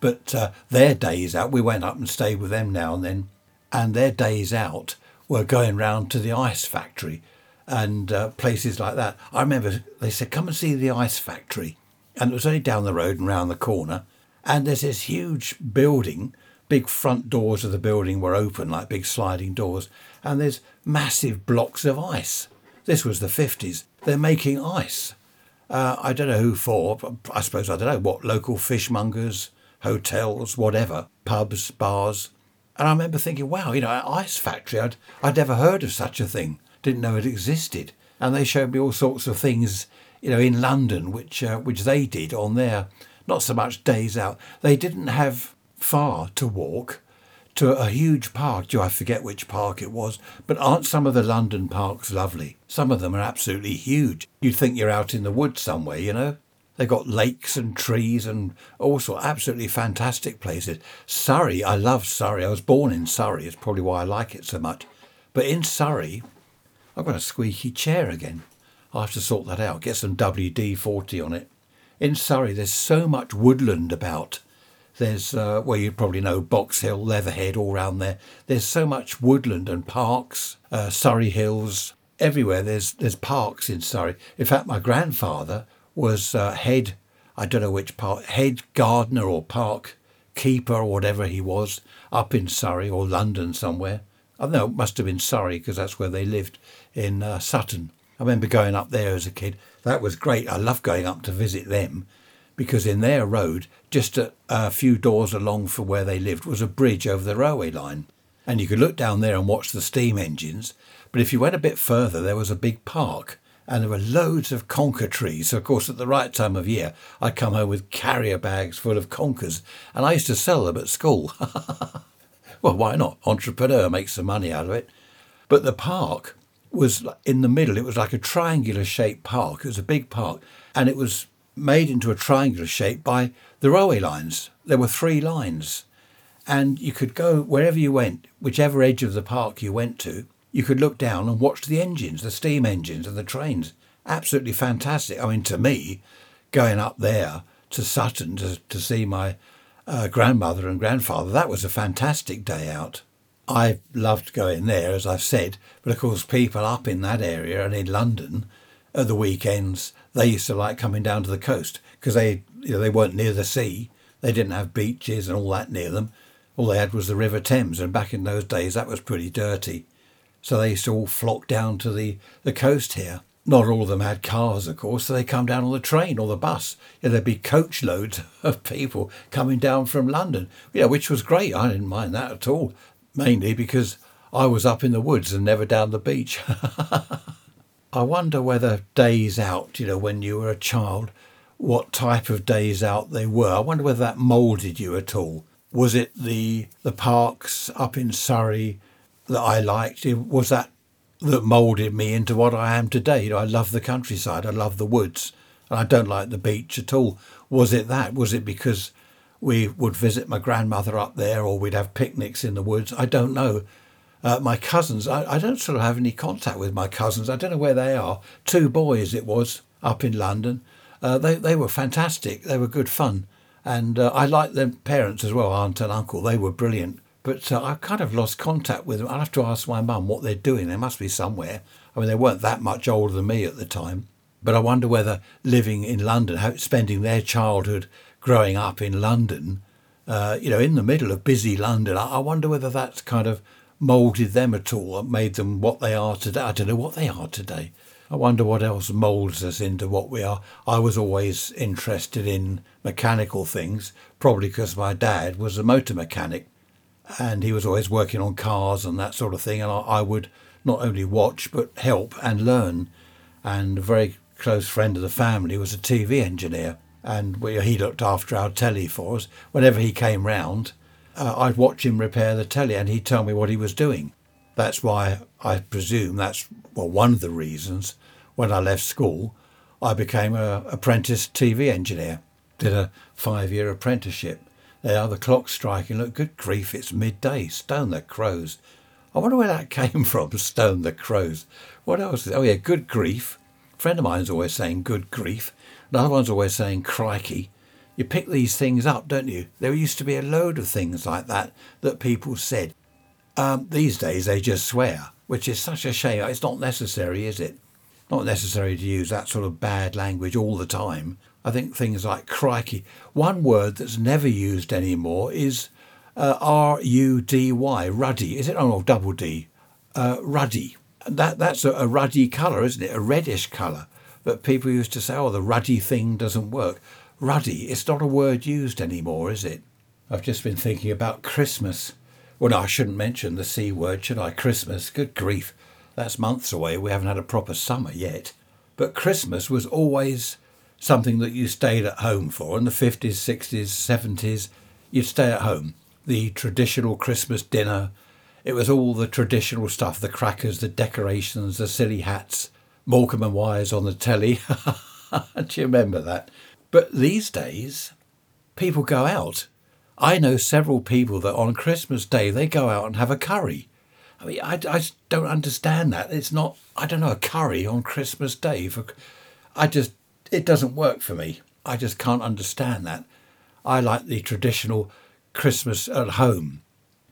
but uh, their days out, we went up and stayed with them now and then, and their days out were going round to the ice factory and uh, places like that. I remember they said, come and see the ice factory. And it was only down the road and round the corner. And there's this huge building, big front doors of the building were open, like big sliding doors. And there's massive blocks of ice. This was the 50s. They're making ice. Uh, I don't know who for. I suppose I don't know what local fishmongers, hotels, whatever, pubs, bars. And I remember thinking, wow, you know, ice factory. I'd I'd never heard of such a thing. Didn't know it existed. And they showed me all sorts of things, you know, in London, which uh, which they did on their not so much days out. They didn't have far to walk to a huge park. Do I forget which park it was? But aren't some of the London parks lovely? Some of them are absolutely huge. You'd think you're out in the woods somewhere, you know? They've got lakes and trees and all sorts absolutely fantastic places. Surrey, I love Surrey. I was born in Surrey. It's probably why I like it so much. But in Surrey, I've got a squeaky chair again. I'll have to sort that out. Get some WD 40 on it. In Surrey, there's so much woodland about there's, uh, well, you probably know Box Hill, Leatherhead, all round there. There's so much woodland and parks, uh, Surrey Hills, everywhere. There's there's parks in Surrey. In fact, my grandfather was uh, head, I don't know which part, head gardener or park keeper or whatever he was, up in Surrey or London somewhere. I don't know it must have been Surrey because that's where they lived in uh, Sutton. I remember going up there as a kid. That was great. I loved going up to visit them because in their road, just a, a few doors along from where they lived, was a bridge over the railway line. And you could look down there and watch the steam engines. But if you went a bit further, there was a big park and there were loads of conker trees. So, of course, at the right time of year, I'd come home with carrier bags full of conkers and I used to sell them at school. well, why not? Entrepreneur makes some money out of it. But the park was in the middle. It was like a triangular shaped park. It was a big park and it was made into a triangular shape by the railway lines. There were three lines, and you could go wherever you went, whichever edge of the park you went to, you could look down and watch the engines, the steam engines and the trains. Absolutely fantastic. I mean, to me, going up there to Sutton to, to see my uh, grandmother and grandfather, that was a fantastic day out. I loved going there, as I've said, but of course, people up in that area and in London at the weekends, they used to like coming down to the coast because they you know, they weren't near the sea. They didn't have beaches and all that near them. All they had was the River Thames, and back in those days that was pretty dirty. So they used to all flock down to the, the coast here. Not all of them had cars, of course, so they come down on the train or the bus. Yeah, there'd be coach loads of people coming down from London, yeah, which was great. I didn't mind that at all, mainly because I was up in the woods and never down the beach. I wonder whether days out, you know, when you were a child, what type of days out they were. I wonder whether that moulded you at all. Was it the the parks up in Surrey that I liked? Was that that moulded me into what I am today? You know, I love the countryside. I love the woods, and I don't like the beach at all. Was it that? Was it because we would visit my grandmother up there, or we'd have picnics in the woods? I don't know. Uh, my cousins, I, I don't sort of have any contact with my cousins. I don't know where they are. Two boys it was up in London. Uh, they, they were fantastic. They were good fun. And uh, I liked their parents as well, aunt and uncle. They were brilliant. But uh, I've kind of lost contact with them. I'll have to ask my mum what they're doing. They must be somewhere. I mean, they weren't that much older than me at the time. But I wonder whether living in London, how, spending their childhood growing up in London, uh, you know, in the middle of busy London, I, I wonder whether that's kind of moulded them at all, and made them what they are today. I don't know what they are today. I wonder what else moulds us into what we are. I was always interested in mechanical things, probably because my dad was a motor mechanic and he was always working on cars and that sort of thing. And I, I would not only watch but help and learn. And a very close friend of the family was a TV engineer and we, he looked after our telly for us. Whenever he came round, uh, I'd watch him repair the telly and he'd tell me what he was doing. That's why I presume that's well one of the reasons when I left school I became a apprentice TV engineer. Did a five year apprenticeship. There, are the clock's striking. Look, good grief, it's midday. Stone the crows. I wonder where that came from. Stone the crows. What else? Oh yeah, good grief. A friend of mine's always saying good grief. Another one's always saying crikey you pick these things up, don't you? There used to be a load of things like that that people said. Um, these days they just swear, which is such a shame. It's not necessary, is it? Not necessary to use that sort of bad language all the time. I think things like crikey. One word that's never used anymore is uh, R U D Y, ruddy. Is it? Oh, no, double D. Uh, ruddy. That that's a, a ruddy colour, isn't it? A reddish colour. But people used to say, "Oh, the ruddy thing doesn't work." Ruddy. It's not a word used anymore, is it? I've just been thinking about Christmas. Well, no, I shouldn't mention the C word, should I? Christmas. Good grief. That's months away. We haven't had a proper summer yet. But Christmas was always something that you stayed at home for. In the 50s, 60s, 70s, you'd stay at home. The traditional Christmas dinner, it was all the traditional stuff the crackers, the decorations, the silly hats, Morecambe and Wise on the telly. Do you remember that? But these days, people go out. I know several people that on Christmas Day they go out and have a curry. I mean, I, I don't understand that. It's not, I don't know, a curry on Christmas Day. For, I just, it doesn't work for me. I just can't understand that. I like the traditional Christmas at home.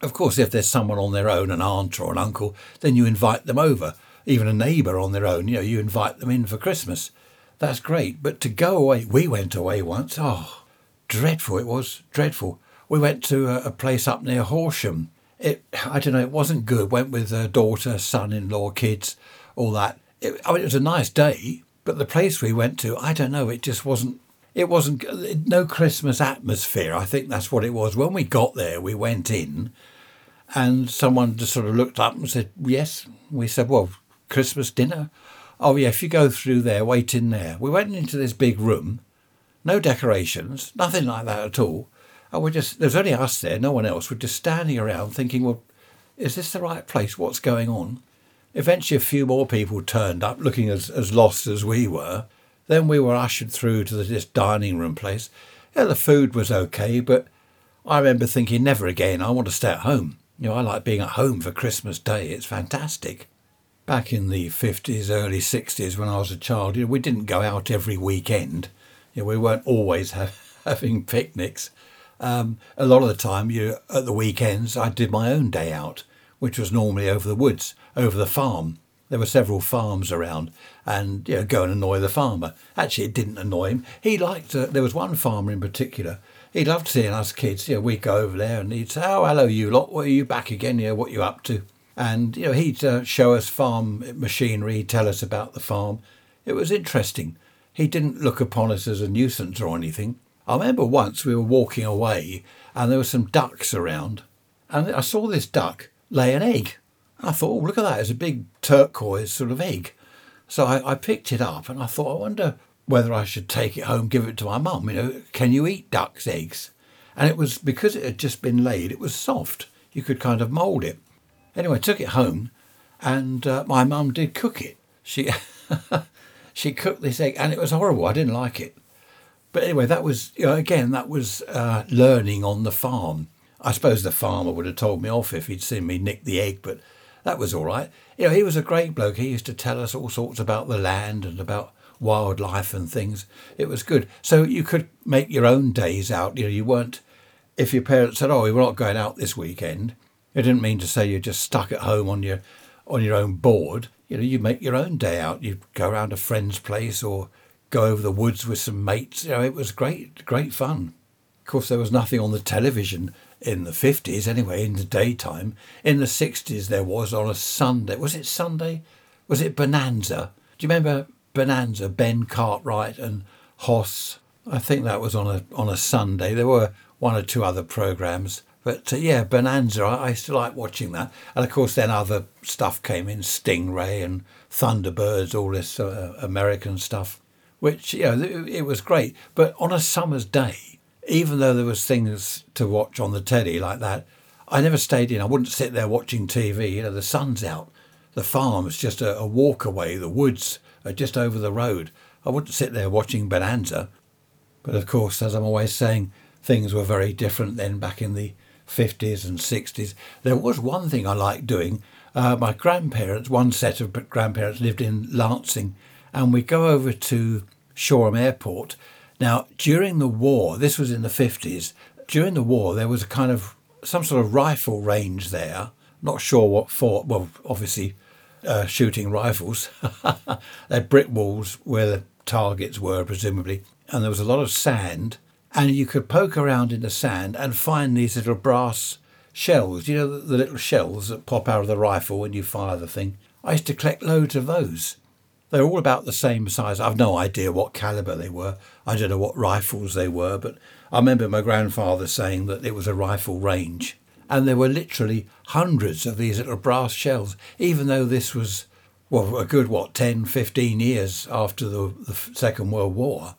Of course, if there's someone on their own, an aunt or an uncle, then you invite them over. Even a neighbour on their own, you know, you invite them in for Christmas. That's great. But to go away, we went away once. Oh, dreadful it was, dreadful. We went to a, a place up near Horsham. It, I don't know, it wasn't good. Went with a daughter, son-in-law, kids, all that. It, I mean, it was a nice day, but the place we went to, I don't know, it just wasn't it wasn't no Christmas atmosphere. I think that's what it was. When we got there, we went in, and someone just sort of looked up and said, "Yes." We said, "Well, Christmas dinner." Oh yeah, if you go through there, wait in there. We went into this big room, no decorations, nothing like that at all. And we're just there's only us there, no one else. We're just standing around thinking, "Well, is this the right place? What's going on?" Eventually, a few more people turned up, looking as, as lost as we were. Then we were ushered through to this dining room place. Yeah, the food was okay, but I remember thinking, never again, I want to stay at home. You know, I like being at home for Christmas Day. It's fantastic. Back in the 50s, early 60s, when I was a child, you know, we didn't go out every weekend. You know, we weren't always having picnics. Um, a lot of the time, you at the weekends, I did my own day out, which was normally over the woods, over the farm. There were several farms around, and you know, go and annoy the farmer. Actually, it didn't annoy him. He liked. Uh, there was one farmer in particular. He loved seeing us kids. Know, we'd go over there, and he'd say, "Oh, hello, you lot. What are you back again? You know, what you up to?" And you know, he'd uh, show us farm machinery. He'd tell us about the farm. It was interesting. He didn't look upon us as a nuisance or anything. I remember once we were walking away, and there were some ducks around, and I saw this duck lay an egg. I thought, oh, look at that, it's a big turquoise sort of egg. So I, I picked it up and I thought, I wonder whether I should take it home, give it to my mum. You know, can you eat duck's eggs? And it was because it had just been laid, it was soft. You could kind of mould it. Anyway, I took it home and uh, my mum did cook it. She, she cooked this egg and it was horrible. I didn't like it. But anyway, that was, you know, again, that was uh, learning on the farm. I suppose the farmer would have told me off if he'd seen me nick the egg, but that was all right. You know, he was a great bloke. He used to tell us all sorts about the land and about wildlife and things. It was good. So you could make your own days out. You know, you weren't, if your parents said, oh, we're not going out this weekend, it didn't mean to say you're just stuck at home on your on your own board. You know, you make your own day out. You go around a friend's place or go over the woods with some mates. You know, it was great, great fun. Of course, there was nothing on the television in the 50s anyway, in the daytime. In the 60s, there was on a Sunday. Was it Sunday? Was it Bonanza? Do you remember Bonanza, Ben Cartwright and Hoss? I think that was on a on a Sunday. There were one or two other programs, but uh, yeah, Bonanza. I, I used to like watching that, and of course, then other stuff came in, Stingray and Thunderbirds, all this uh, American stuff, which yeah, it, it was great. But on a summer's day, even though there was things to watch on the telly like that, I never stayed in. I wouldn't sit there watching TV. You know, the sun's out. The farm's just a, a walk away. The woods are just over the road. I wouldn't sit there watching Bonanza. But of course, as I'm always saying, things were very different then back in the 50s and 60s. There was one thing I liked doing. Uh, my grandparents, one set of grandparents lived in Lancing, and we go over to Shoreham Airport now, during the war, this was in the 50s, during the war, there was a kind of some sort of rifle range there. Not sure what for. Well, obviously, uh, shooting rifles. they had brick walls where the targets were, presumably, and there was a lot of sand. And you could poke around in the sand and find these little brass shells. You know, the, little shells that pop out of the rifle when you fire the thing. I used to collect loads of those. They're all about the same size. I've no idea what caliber they were. I don't know what rifles they were, but I remember my grandfather saying that it was a rifle range. And there were literally hundreds of these little brass shells, even though this was, well, a good, what, 10, 15 years after the, the Second World War.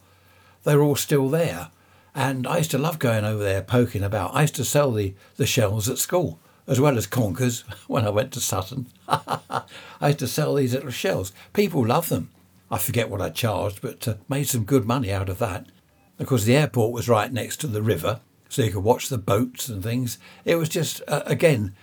They were all still there. And I used to love going over there poking about. I used to sell the, the shells at school as well as conkers when I went to Sutton. I used to sell these little shells. People love them. I forget what I charged, but uh, made some good money out of that. Of course, the airport was right next to the river, so you could watch the boats and things. It was just, uh, again,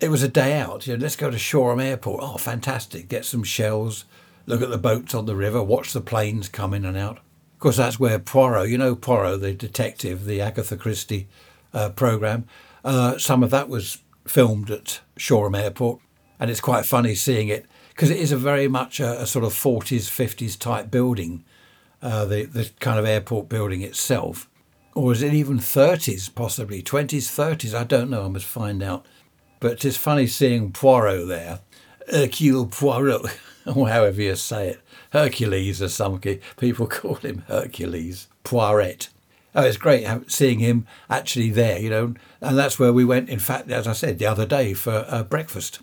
it was a day out. You know, let's go to Shoreham Airport. Oh, fantastic. Get some shells, look at the boats on the river, watch the planes come in and out. Course, that's where Poirot, you know, Poirot, the detective, the Agatha Christie uh, program, uh, some of that was filmed at Shoreham Airport, and it's quite funny seeing it because it is a very much a, a, sort of 40s, 50s type building, uh, the the kind of airport building itself, or is it even 30s, possibly 20s, 30s? I don't know. I must find out. But it's funny seeing Poirot there, Hercule Poirot, or however you say it, Hercules, as some people call him Hercules Poiret oh, it's great seeing him actually there, you know. And that's where we went, in fact, as I said, the other day for uh, breakfast.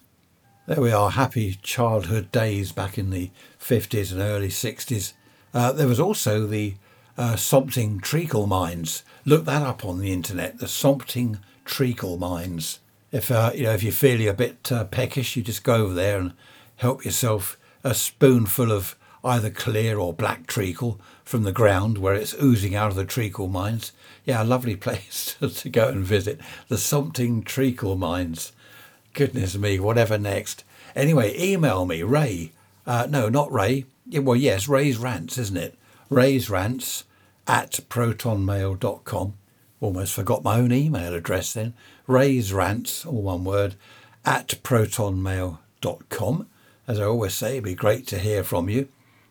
There we are, happy childhood days back in the 50s and early 60s. Uh, there was also the uh, Sompting Treacle Mines. Look that up on the internet, the Sompting Treacle Mines. If, uh, you know, if you feel you're a bit uh, peckish, you just go over there and help yourself a spoonful of either clear or black treacle from the ground where it's oozing out of the treacle mines. Yeah, a lovely place to go and visit. The Sompting Treacle Mines. Goodness me, whatever next. Anyway, email me, Ray. Uh, no, not Ray. Yeah, well, yes, Ray's Rants, isn't it? Ray's Rants at protonmail.com. Almost forgot my own email address then. Ray's Rants, all one word, at protonmail.com. As I always say, it'd be great to hear from you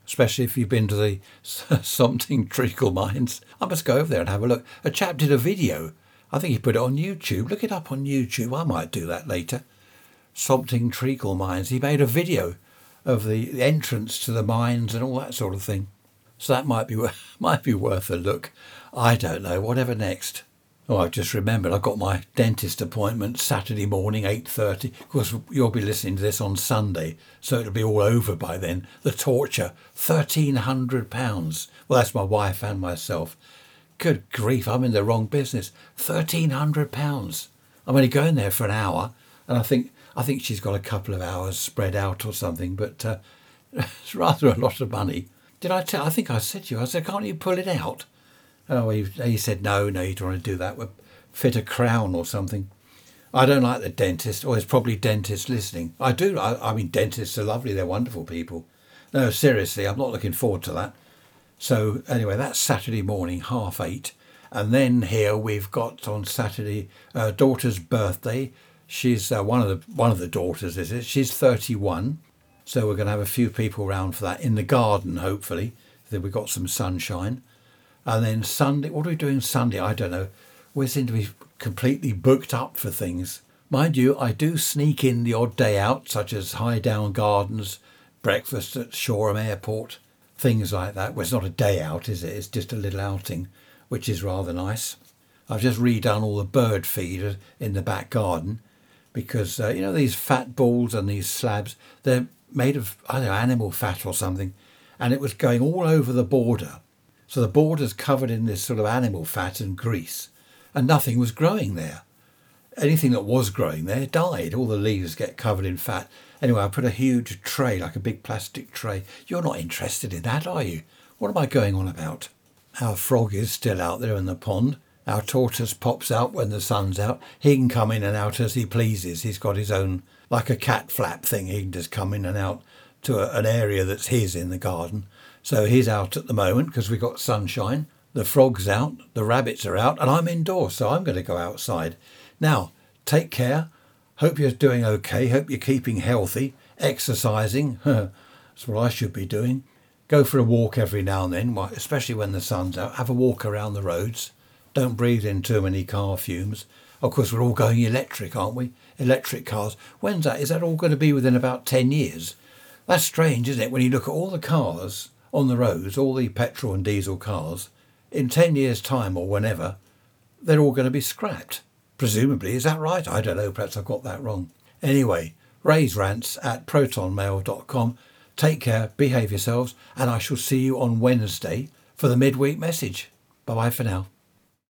especially if you've been to the Sompting Treacle Mines. I must go over there and have a look. A chap did a video. I think he put it on YouTube. Look it up on YouTube. I might do that later. Sompting Treacle Mines. He made a video of the entrance to the mines and all that sort of thing. So that might be might be worth a look. I don't know. Whatever next. Oh, I've just remembered I've got my dentist appointment Saturday morning, 8.30. Of course, you'll be listening to this on Sunday, so it'll be all over by then. The torture, £1,300. Well, that's my wife and myself. Good grief, I'm in the wrong business. £1,300. I'm only going there for an hour, and I think I think she's got a couple of hours spread out or something, but uh, it's rather a lot of money. Did I tell? I think I said to you, I said, can't you pull it out? Oh, he, he said, no, no, you don't want to do that. We'll fit a crown or something. I don't like the dentist, or there's probably dentists listening. I do. I, I mean, dentists are lovely. They're wonderful people. No, seriously, I'm not looking forward to that. So anyway, that's Saturday morning, half eight. And then here we've got on Saturday uh, daughter's birthday. She's uh, one of the one of the daughters, is it? She's 31. So we're going to have a few people around for that in the garden, hopefully. Then we've got some sunshine. And then Sunday, what are we doing Sunday? I don't know. We seem to be completely booked up for things. Mind you, I do sneak in the odd day out, such as Highdown Gardens, breakfast at Shoreham Airport, things like that. Well, it's not a day out, is it? It's just a little outing, which is rather nice. I've just redone all the bird feed in the back garden because, uh, you know, these fat balls and these slabs, they're made of, I don't know, animal fat or something. And it was going all over the border. So the border's covered in this sort of animal fat and grease, and nothing was growing there. Anything that was growing there died. All the leaves get covered in fat. Anyway, I put a huge tray, like a big plastic tray. You're not interested in that, are you? What am I going on about? Our frog is still out there in the pond. Our tortoise pops out when the sun's out. He can come in and out as he pleases. He's got his own, like a cat flap thing. He can just come in and out to a, an area that's his in the garden. So he's out at the moment because we've got sunshine. The frog's out, the rabbits are out, and I'm indoors, so I'm going to go outside. Now, take care. Hope you're doing okay. Hope you're keeping healthy, exercising. That's what I should be doing. Go for a walk every now and then, especially when the sun's out. Have a walk around the roads. Don't breathe in too many car fumes. Of course, we're all going electric, aren't we? Electric cars. When's that? Is that all going to be within about 10 years? That's strange, isn't it? When you look at all the cars on the roads, all the petrol and diesel cars, in 10 years' time or whenever, they're all going to be scrapped. Presumably. Is that right? I don't know. Perhaps I've got that wrong. Anyway, Ray's rants at protonmail.com. Take care, behave yourselves, and I shall see you on Wednesday for the midweek message. Bye bye for now.